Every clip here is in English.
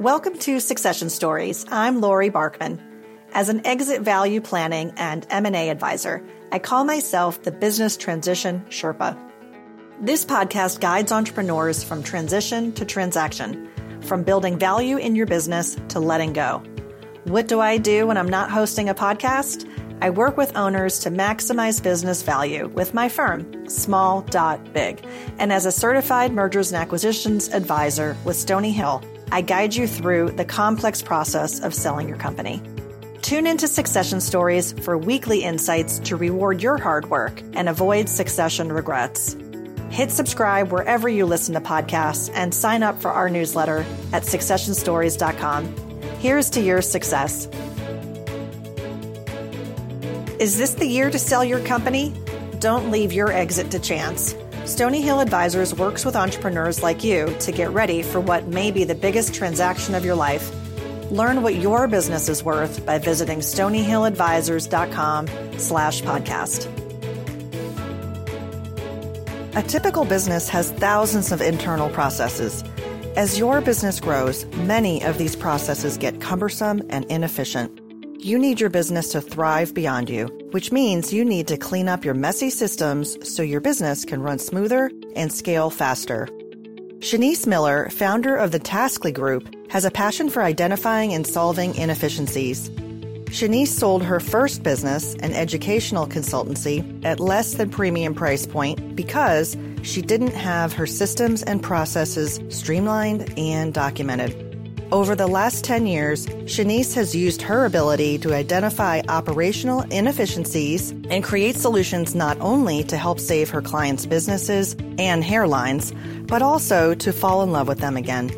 Welcome to Succession Stories. I'm Lori Barkman. As an exit value planning and M&A advisor, I call myself the business transition Sherpa. This podcast guides entrepreneurs from transition to transaction, from building value in your business to letting go. What do I do when I'm not hosting a podcast? I work with owners to maximize business value with my firm, Small Dot Big. And as a certified mergers and acquisitions advisor with Stony Hill, I guide you through the complex process of selling your company. Tune into Succession Stories for weekly insights to reward your hard work and avoid succession regrets. Hit subscribe wherever you listen to podcasts and sign up for our newsletter at successionstories.com. Here's to your success. Is this the year to sell your company? Don't leave your exit to chance. Stony Hill Advisors works with entrepreneurs like you to get ready for what may be the biggest transaction of your life. Learn what your business is worth by visiting stonyhilladvisors.com slash podcast. A typical business has thousands of internal processes. As your business grows, many of these processes get cumbersome and inefficient. You need your business to thrive beyond you, which means you need to clean up your messy systems so your business can run smoother and scale faster. Shanice Miller, founder of the Taskly Group, has a passion for identifying and solving inefficiencies. Shanice sold her first business, an educational consultancy, at less than premium price point because she didn't have her systems and processes streamlined and documented. Over the last 10 years, Shanice has used her ability to identify operational inefficiencies and create solutions not only to help save her clients' businesses and hairlines, but also to fall in love with them again.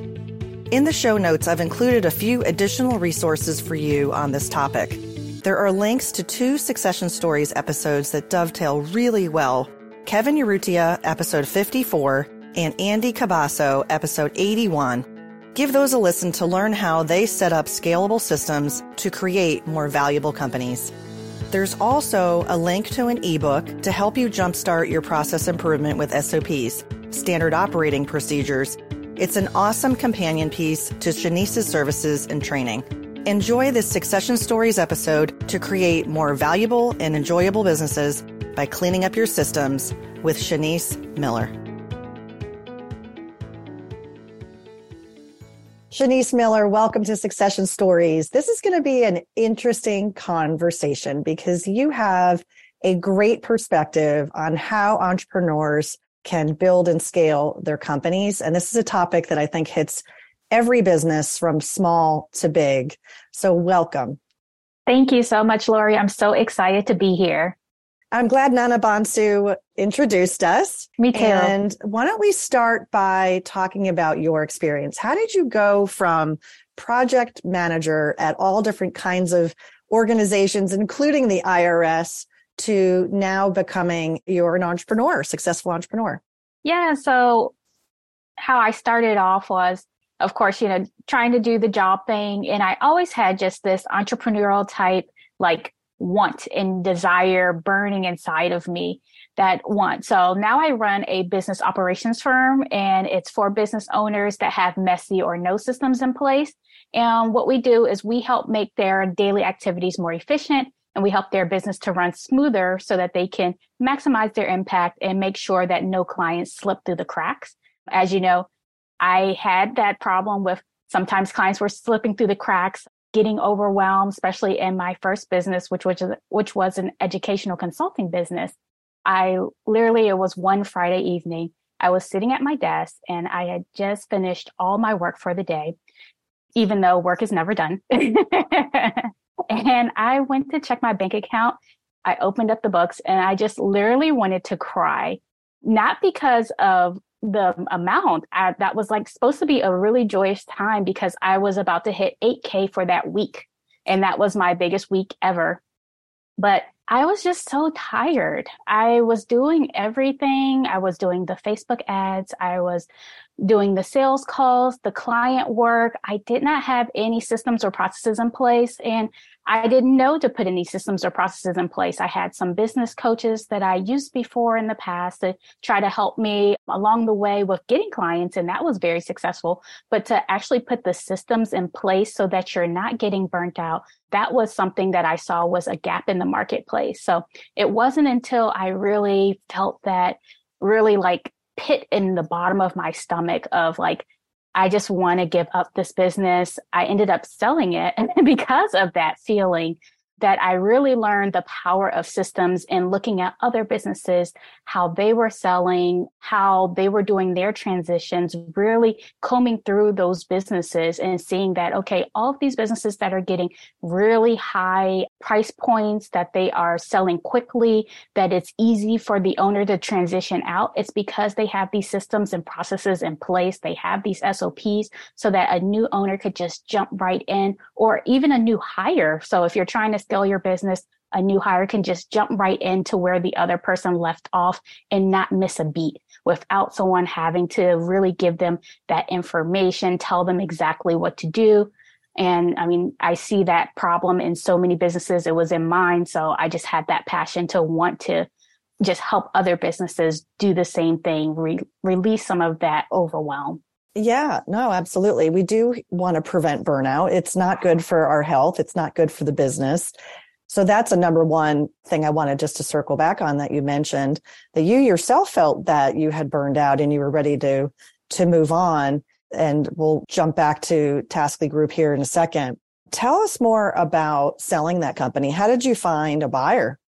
In the show notes, I've included a few additional resources for you on this topic. There are links to two Succession Stories episodes that dovetail really well Kevin Urrutia, episode 54, and Andy Cabasso, episode 81 Give those a listen to learn how they set up scalable systems to create more valuable companies. There's also a link to an ebook to help you jumpstart your process improvement with SOPs, standard operating procedures. It's an awesome companion piece to Shanice's services and training. Enjoy this Succession Stories episode to create more valuable and enjoyable businesses by cleaning up your systems with Shanice Miller. Shanice Miller, welcome to Succession Stories. This is going to be an interesting conversation because you have a great perspective on how entrepreneurs can build and scale their companies. And this is a topic that I think hits every business from small to big. So welcome. Thank you so much, Lori. I'm so excited to be here. I'm glad Nana Bonsu introduced us. Me too. And why don't we start by talking about your experience? How did you go from project manager at all different kinds of organizations, including the IRS, to now becoming you're an entrepreneur, successful entrepreneur? Yeah. So how I started off was, of course, you know, trying to do the job thing. And I always had just this entrepreneurial type, like want and desire burning inside of me that want. So now I run a business operations firm and it's for business owners that have messy or no systems in place. And what we do is we help make their daily activities more efficient and we help their business to run smoother so that they can maximize their impact and make sure that no clients slip through the cracks. As you know, I had that problem with sometimes clients were slipping through the cracks getting overwhelmed, especially in my first business, which was which was an educational consulting business. I literally it was one Friday evening. I was sitting at my desk and I had just finished all my work for the day, even though work is never done. and I went to check my bank account. I opened up the books and I just literally wanted to cry, not because of the amount I, that was like supposed to be a really joyous time because I was about to hit 8K for that week. And that was my biggest week ever. But I was just so tired. I was doing everything. I was doing the Facebook ads. I was doing the sales calls, the client work. I did not have any systems or processes in place. And I didn't know to put any systems or processes in place. I had some business coaches that I used before in the past to try to help me along the way with getting clients, and that was very successful. But to actually put the systems in place so that you're not getting burnt out, that was something that I saw was a gap in the marketplace. So it wasn't until I really felt that really like pit in the bottom of my stomach of like, I just want to give up this business. I ended up selling it. Because of that feeling, that I really learned the power of systems and looking at other businesses, how they were selling, how they were doing their transitions, really combing through those businesses and seeing that, okay, all of these businesses that are getting really high price points, that they are selling quickly, that it's easy for the owner to transition out. It's because they have these systems and processes in place. They have these SOPs so that a new owner could just jump right in or even a new hire. So if you're trying to scale your business, a new hire can just jump right into where the other person left off and not miss a beat without someone having to really give them that information, tell them exactly what to do. And I mean, I see that problem in so many businesses. It was in mine. So I just had that passion to want to just help other businesses do the same thing, re- release some of that overwhelm. Yeah, no, absolutely. We do want to prevent burnout. It's not good for our health. It's not good for the business. So that's a number one thing I wanted just to circle back on that you mentioned that you yourself felt that you had burned out and you were ready to, to move on. And we'll jump back to Taskly Group here in a second. Tell us more about selling that company. How did you find a buyer?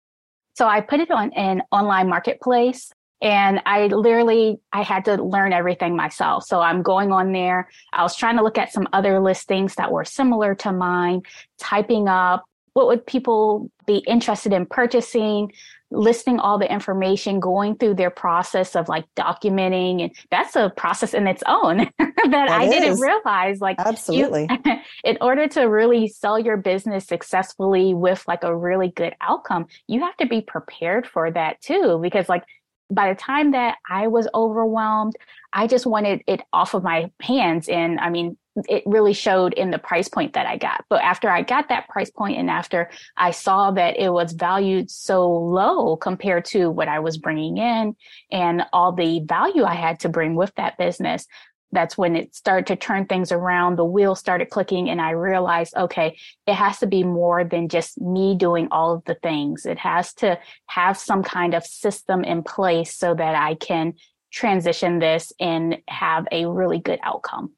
So I put it on an online marketplace and I literally, I had to learn everything myself. So I'm going on there. I was trying to look at some other listings that were similar to mine, typing up what would people be interested in purchasing, listing all the information, going through their process of like documenting. And that's a process in its own that, that I is. didn't realize. Like, absolutely. You, in order to really sell your business successfully with like a really good outcome, you have to be prepared for that too. Because like, by the time that I was overwhelmed, I just wanted it off of my hands. And I mean, it really showed in the price point that I got. But after I got that price point and after I saw that it was valued so low compared to what I was bringing in and all the value I had to bring with that business, that's when it started to turn things around. The wheels started clicking and I realized, okay, it has to be more than just me doing all of the things. It has to have some kind of system in place so that I can transition this and have a really good outcome.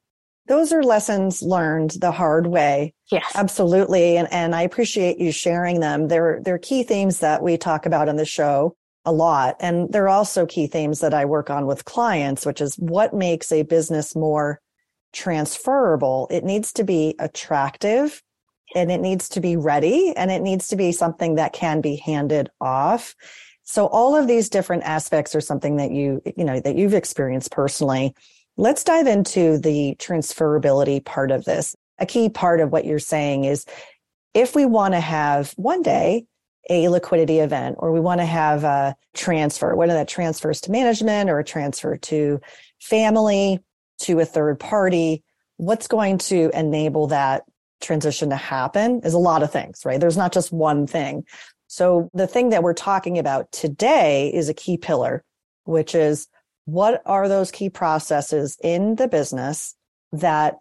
Those are lessons learned the hard way. Yes. Absolutely. And, and I appreciate you sharing them. They're, they're key themes that we talk about on the show a lot. And they're also key themes that I work on with clients, which is what makes a business more transferable. It needs to be attractive and it needs to be ready and it needs to be something that can be handed off. So all of these different aspects are something that you, you know, that you've experienced personally. Let's dive into the transferability part of this. A key part of what you're saying is if we want to have one day a liquidity event or we want to have a transfer, whether that transfers to management or a transfer to family, to a third party, what's going to enable that transition to happen is a lot of things, right? There's not just one thing. So the thing that we're talking about today is a key pillar, which is what are those key processes in the business that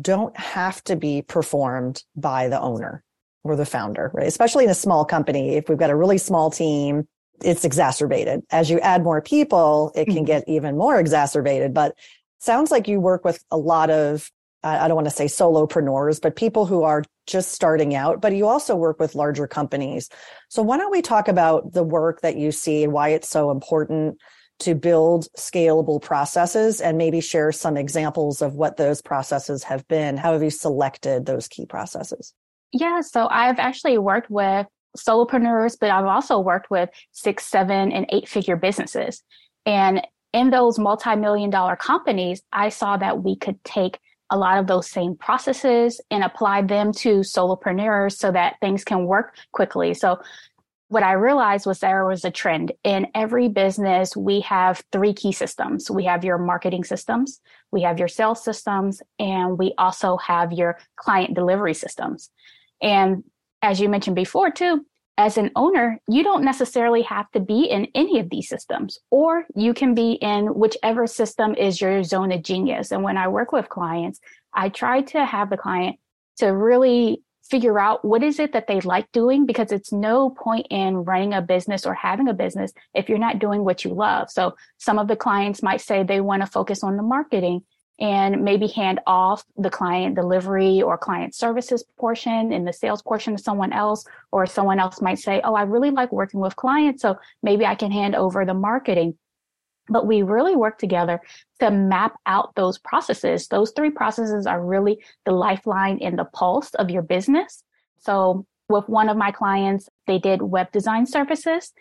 don't have to be performed by the owner? Or the founder, right? Especially in a small company. If we've got a really small team, it's exacerbated. As you add more people, it can mm-hmm. get even more exacerbated. But sounds like you work with a lot of, I don't want to say solopreneurs, but people who are just starting out, but you also work with larger companies. So why don't we talk about the work that you see and why it's so important to build scalable processes and maybe share some examples of what those processes have been? How have you selected those key processes? Yeah, so I've actually worked with solopreneurs, but I've also worked with six, seven, and eight figure businesses. And in those multi million dollar companies, I saw that we could take a lot of those same processes and apply them to solopreneurs so that things can work quickly. So what I realized was there was a trend in every business. We have three key systems. We have your marketing systems, we have your sales systems, and we also have your client delivery systems. And as you mentioned before, too, as an owner, you don't necessarily have to be in any of these systems, or you can be in whichever system is your zone of genius. And when I work with clients, I try to have the client to really figure out what is it that they like doing because it's no point in running a business or having a business if you're not doing what you love. So some of the clients might say they want to focus on the marketing and maybe hand off the client delivery or client services portion and the sales portion to someone else or someone else might say oh i really like working with clients so maybe i can hand over the marketing. But we really work together to map out those processes. Those three processes are really the lifeline and the pulse of your business. So with one of my clients they did web design services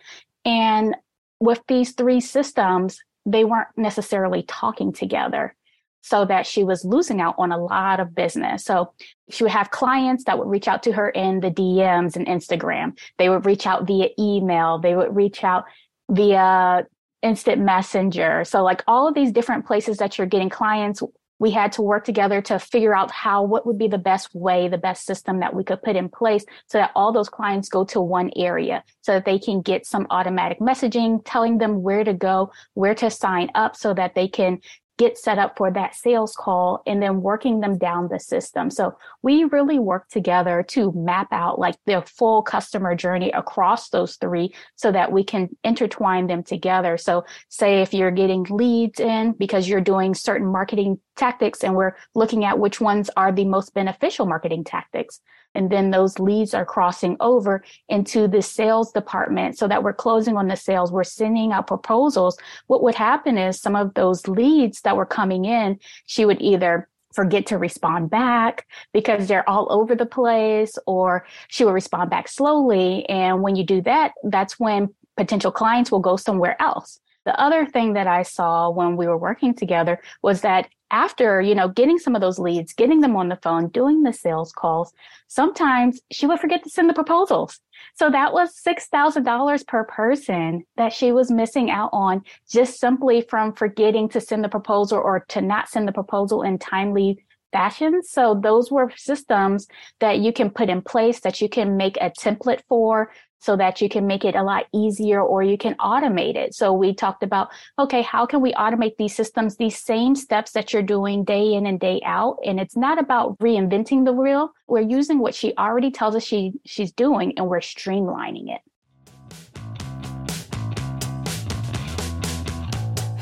and with these three systems they weren't necessarily talking together so that she was losing out on a lot of business. So she would have clients that would reach out to her in the DMs and Instagram. They would reach out via email. They would reach out via instant messenger. So like all of these different places that you're getting clients, we had to work together to figure out how, what would be the best way, the best system that we could put in place so that all those clients go to one area so that they can get some automatic messaging telling them where to go, where to sign up so that they can get set up for that sales call and then working them down the system. So we really work together to map out like the full customer journey across those three so that we can intertwine them together. So say if you're getting leads in because you're doing certain marketing tactics and we're looking at which ones are the most beneficial marketing tactics. And then those leads are crossing over into the sales department so that we're closing on the sales. We're sending out proposals. What would happen is some of those leads that were coming in, she would either forget to respond back because they're all over the place or she will respond back slowly. And when you do that, that's when potential clients will go somewhere else. The other thing that I saw when we were working together was that after, you know, getting some of those leads, getting them on the phone, doing the sales calls, sometimes she would forget to send the proposals. So that was $6,000 per person that she was missing out on just simply from forgetting to send the proposal or to not send the proposal in timely fashion. So those were systems that you can put in place that you can make a template for so that you can make it a lot easier or you can automate it. So we talked about, okay, how can we automate these systems, these same steps that you're doing day in and day out? And it's not about reinventing the wheel. We're using what she already tells us she, she's doing and we're streamlining it.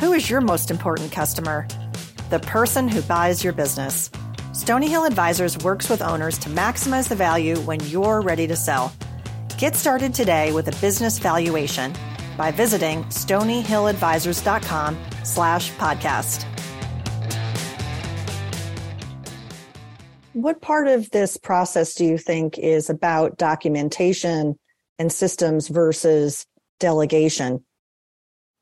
Who is your most important customer? The person who buys your business. Stony Hill Advisors works with owners to maximize the value when you're ready to sell. Get started today with a business valuation by visiting stonyhilladvisors.com slash podcast. What part of this process do you think is about documentation and systems versus delegation?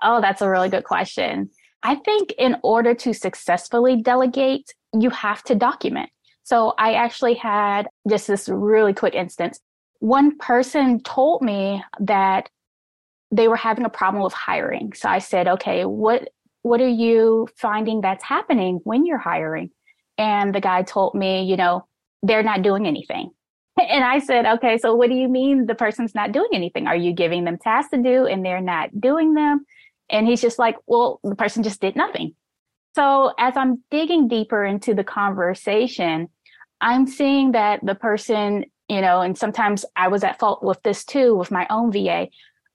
Oh, that's a really good question. I think in order to successfully delegate, you have to document. So I actually had just this really quick instance one person told me that they were having a problem with hiring. So I said, okay, what what are you finding that's happening when you're hiring? And the guy told me, you know, they're not doing anything. And I said, okay, so what do you mean the person's not doing anything? Are you giving them tasks to do and they're not doing them? And he's just like, well, the person just did nothing. So as I'm digging deeper into the conversation, I'm seeing that the person you know, and sometimes I was at fault with this too, with my own VA.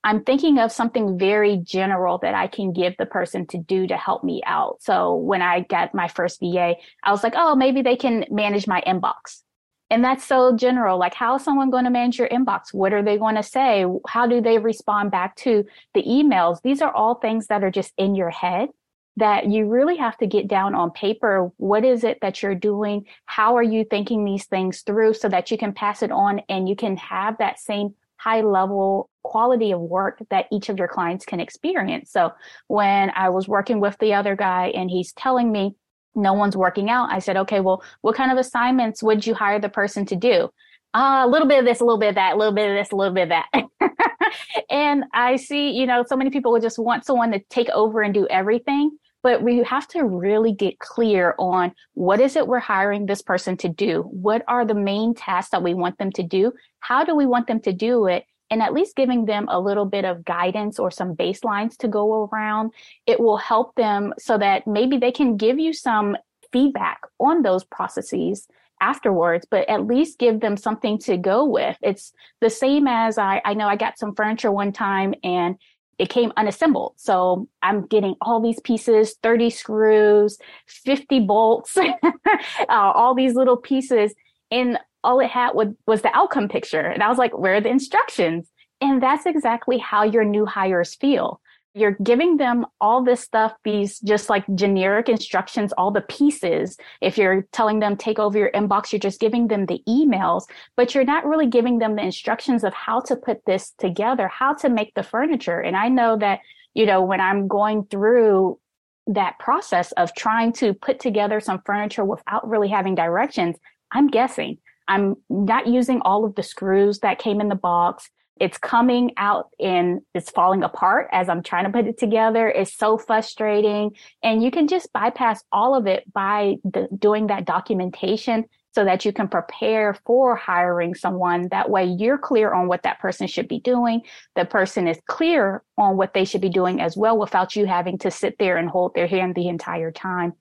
I'm thinking of something very general that I can give the person to do to help me out. So when I got my first VA, I was like, oh, maybe they can manage my inbox. And that's so general. Like, how is someone going to manage your inbox? What are they going to say? How do they respond back to the emails? These are all things that are just in your head that you really have to get down on paper. What is it that you're doing? How are you thinking these things through so that you can pass it on and you can have that same high level quality of work that each of your clients can experience. So when I was working with the other guy and he's telling me no one's working out, I said, okay, well, what kind of assignments would you hire the person to do? Uh, a little bit of this, a little bit of that, a little bit of this, a little bit of that. and I see, you know, so many people would just want someone to take over and do everything. But we have to really get clear on what is it we're hiring this person to do? What are the main tasks that we want them to do? How do we want them to do it? And at least giving them a little bit of guidance or some baselines to go around, it will help them so that maybe they can give you some feedback on those processes afterwards, but at least give them something to go with. It's the same as I, I know I got some furniture one time and it came unassembled. So I'm getting all these pieces, 30 screws, 50 bolts, uh, all these little pieces. And all it had was, was the outcome picture. And I was like, where are the instructions? And that's exactly how your new hires feel you're giving them all this stuff, these just like generic instructions, all the pieces. If you're telling them take over your inbox, you're just giving them the emails, but you're not really giving them the instructions of how to put this together, how to make the furniture. And I know that, you know, when I'm going through that process of trying to put together some furniture without really having directions, I'm guessing. I'm not using all of the screws that came in the box it's coming out and it's falling apart as I'm trying to put it together. It's so frustrating. And you can just bypass all of it by the, doing that documentation so that you can prepare for hiring someone. That way you're clear on what that person should be doing. The person is clear on what they should be doing as well without you having to sit there and hold their hand the entire time.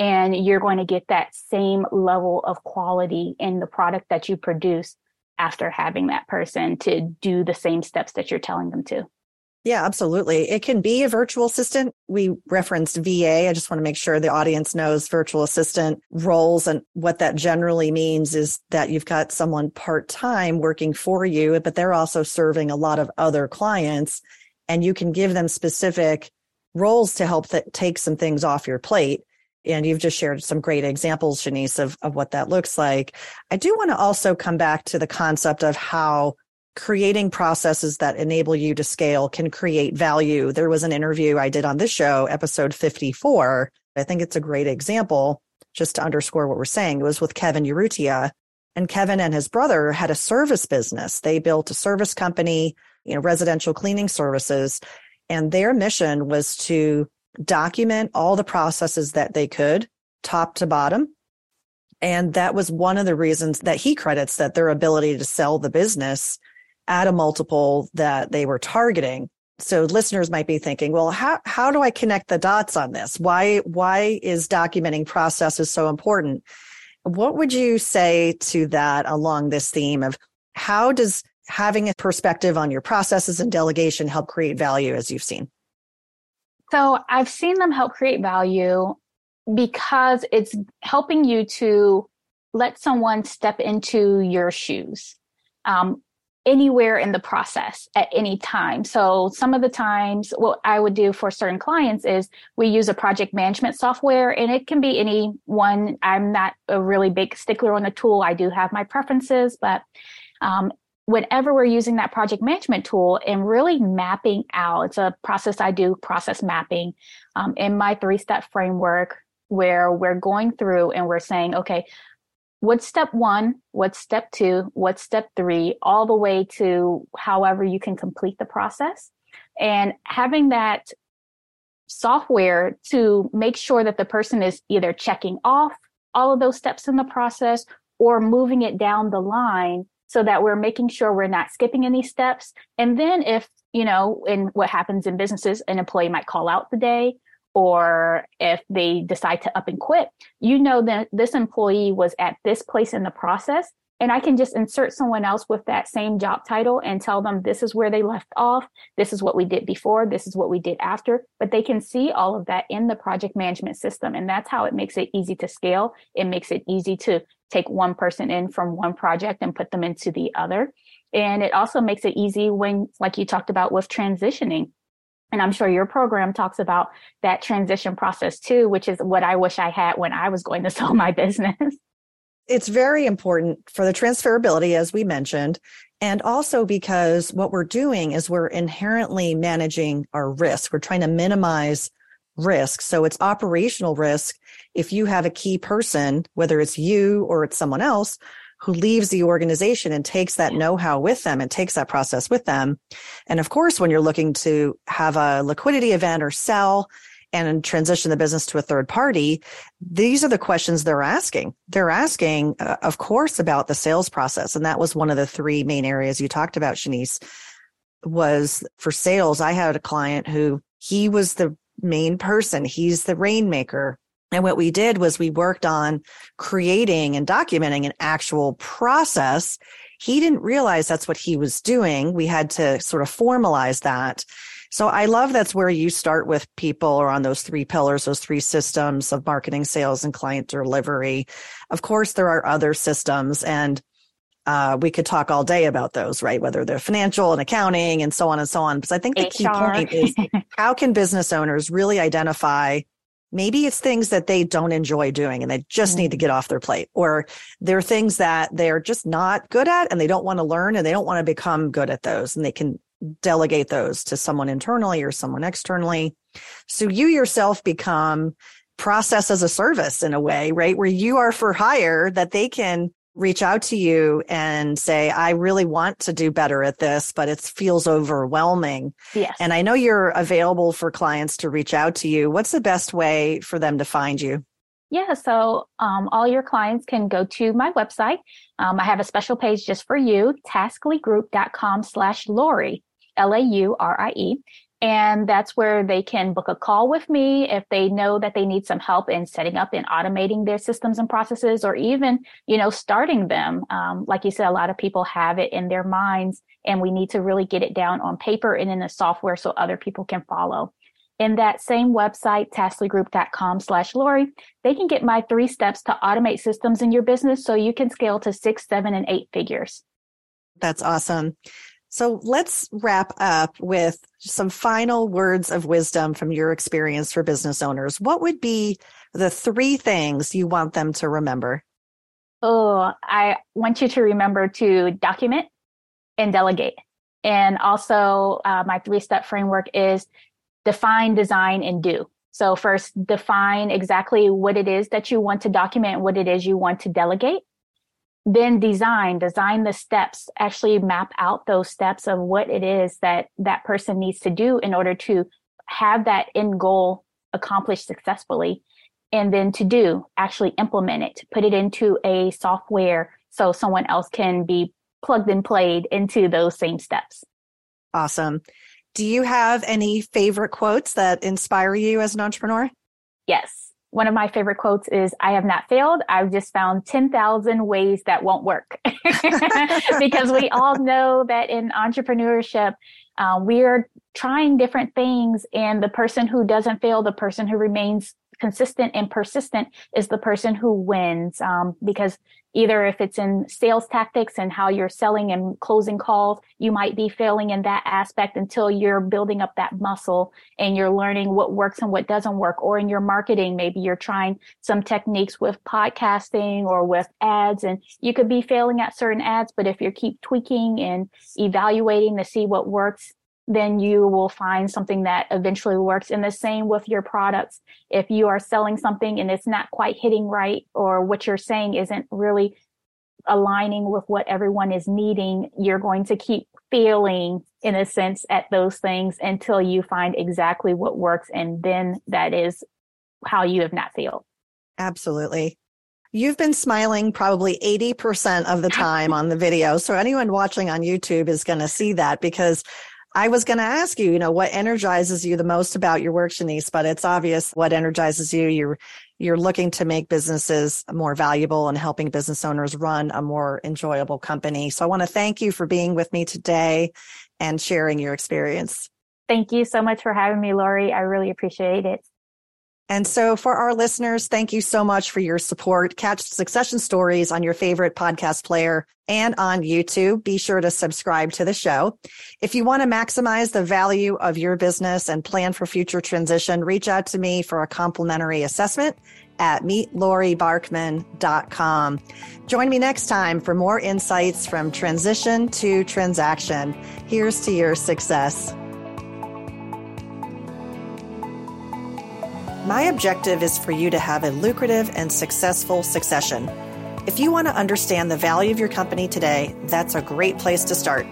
And you're going to get that same level of quality in the product that you produce after having that person to do the same steps that you're telling them to. Yeah, absolutely. It can be a virtual assistant. We referenced VA. I just want to make sure the audience knows virtual assistant roles and what that generally means is that you've got someone part time working for you, but they're also serving a lot of other clients and you can give them specific roles to help take some things off your plate. And you've just shared some great examples, Shanice, of, of what that looks like. I do want to also come back to the concept of how creating processes that enable you to scale can create value. There was an interview I did on this show, episode 54. I think it's a great example just to underscore what we're saying. It was with Kevin Urrutia. And Kevin and his brother had a service business. They built a service company, you know, residential cleaning services. And their mission was to document all the processes that they could, top to bottom. And that was one of the reasons that he credits that their ability to sell the business at a multiple that they were targeting. So listeners might be thinking, well, how, how do I connect the dots on this? Why, why is documenting processes so important? What would you say to that along this theme of how does having a perspective on your processes and delegation help create value as you've seen? So I've seen them help create value because it's helping you to let someone step into your shoes um, anywhere in the process at any time. So some of the times, what I would do for certain clients is we use a project management software and it can be any one. I'm not a really big stickler on the tool. I do have my preferences, but um, whenever we're using that project management tool and really mapping out, it's a process I do, process mapping um, in my three step framework where we're going through and we're saying, okay, what's step one? What's step two? What's step three? All the way to however you can complete the process. And having that software to make sure that the person is either checking off all of those steps in the process or moving it down the line so that we're making sure we're not skipping any steps. And then if, you know, in what happens in businesses, an employee might call out the day or if they decide to up and quit, you know that this employee was at this place in the process and I can just insert someone else with that same job title and tell them this is where they left off. This is what we did before. This is what we did after. But they can see all of that in the project management system. And that's how it makes it easy to scale. It makes it easy to take one person in from one project and put them into the other. And it also makes it easy when, like you talked about with transitioning. And I'm sure your program talks about that transition process too, which is what I wish I had when I was going to sell my business. It's very important for the transferability, as we mentioned, and also because what we're doing is we're inherently managing our risk. We're trying to minimize risk. So it's operational risk. If you have a key person, whether it's you or it's someone else who leaves the organization and takes that know-how with them and takes that process with them. And of course, when you're looking to have a liquidity event or sell, and transition the business to a third party, these are the questions they're asking. They're asking, uh, of course, about the sales process. And that was one of the three main areas you talked about, Shanice, was for sales. I had a client who he was the main person. He's the rainmaker. And what we did was we worked on creating and documenting an actual process. He didn't realize that's what he was doing. We had to sort of formalize that. So I love that's where you start with people or on those three pillars, those three systems of marketing, sales, and client delivery. Of course, there are other systems and uh, we could talk all day about those, right? Whether they're financial and accounting and so on and so on. Because I think the HR. key point is how can business owners really identify maybe it's things that they don't enjoy doing and they just mm-hmm. need to mm. get off their plate, or there are things that they're just not good at and they don't want to learn and they don't want to become good at those and they can delegate those to someone internally or someone externally. So you yourself become process as a service in a way, right? Where you are for hire that they can reach out to you and say, I really want to do better at this, but it feels overwhelming. Yes. And I know you're available for clients to reach out to you. What's the best way for them to find you? Yeah, so um, all your clients can go to my website. Um, I have a special page just for you, tasklygroup.com slash Laurie, L-A-U-R-I-E. And that's where they can book a call with me if they know that they need some help in setting up and automating their systems and processes, or even, you know, starting them. Um, like you said, a lot of people have it in their minds, and we need to really get it down on paper and in the software so other people can follow. In that same website, tasklygroup.com slash Lori, they can get my three steps to automate systems in your business so you can scale to six, seven, and eight figures. That's awesome. So let's wrap up with some final words of wisdom from your experience for business owners. What would be the three things you want them to remember? Oh, I want you to remember to document and delegate. And also, uh, my three step framework is define, design, and do. So, first, define exactly what it is that you want to document, what it is you want to delegate then design design the steps actually map out those steps of what it is that that person needs to do in order to have that end goal accomplished successfully and then to do actually implement it put it into a software so someone else can be plugged and played into those same steps. Awesome. Do you have any favorite quotes that inspire you as an entrepreneur? Yes one of my favorite quotes is I have not failed. I've just found 10,000 ways that won't work. because we all know that in entrepreneurship, uh, we're trying different things. And the person who doesn't fail, the person who remains consistent and persistent is the person who wins um, because either if it's in sales tactics and how you're selling and closing calls you might be failing in that aspect until you're building up that muscle and you're learning what works and what doesn't work. Or in your marketing maybe you're trying some techniques with podcasting or with ads and you could be failing at certain ads but if you keep tweaking and evaluating to see what works then you will find something that eventually works. And the same with your products. If you are selling something and it's not quite hitting right, or what you're saying isn't really aligning with what everyone is needing, you're going to keep failing in a sense at those things until you find exactly what works. And then that is how you have not failed. Absolutely. You've been smiling probably 80% of the time on the video. So anyone watching on YouTube is going to see that because I was going to ask you, you know, what energizes you the most about your work, Shanice, but it's obvious what energizes you. You're, you're looking to make businesses more valuable and helping business owners run a more enjoyable company. So I want to thank you for being with me today and sharing your experience. Thank you so much for having me, Lori. I really appreciate it. And so for our listeners, thank you so much for your support. Catch Succession Stories on your favorite podcast player and on YouTube. Be sure to subscribe to the show. If you want to maximize the value of your business and plan for future transition, reach out to me for a complimentary assessment at meetloribarkman.com. Join me next time for more insights from transition to transaction. Here's to your success. My objective is for you to have a lucrative and successful succession. If you want to understand the value of your company today, that's a great place to start.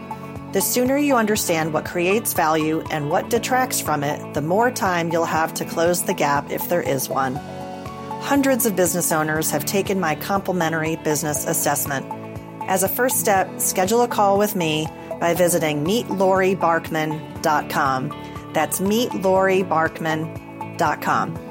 The sooner you understand what creates value and what detracts from it, the more time you'll have to close the gap if there is one. Hundreds of business owners have taken my complimentary business assessment. As a first step, schedule a call with me by visiting meetloribarkman.com. That's meetloribarkman.com.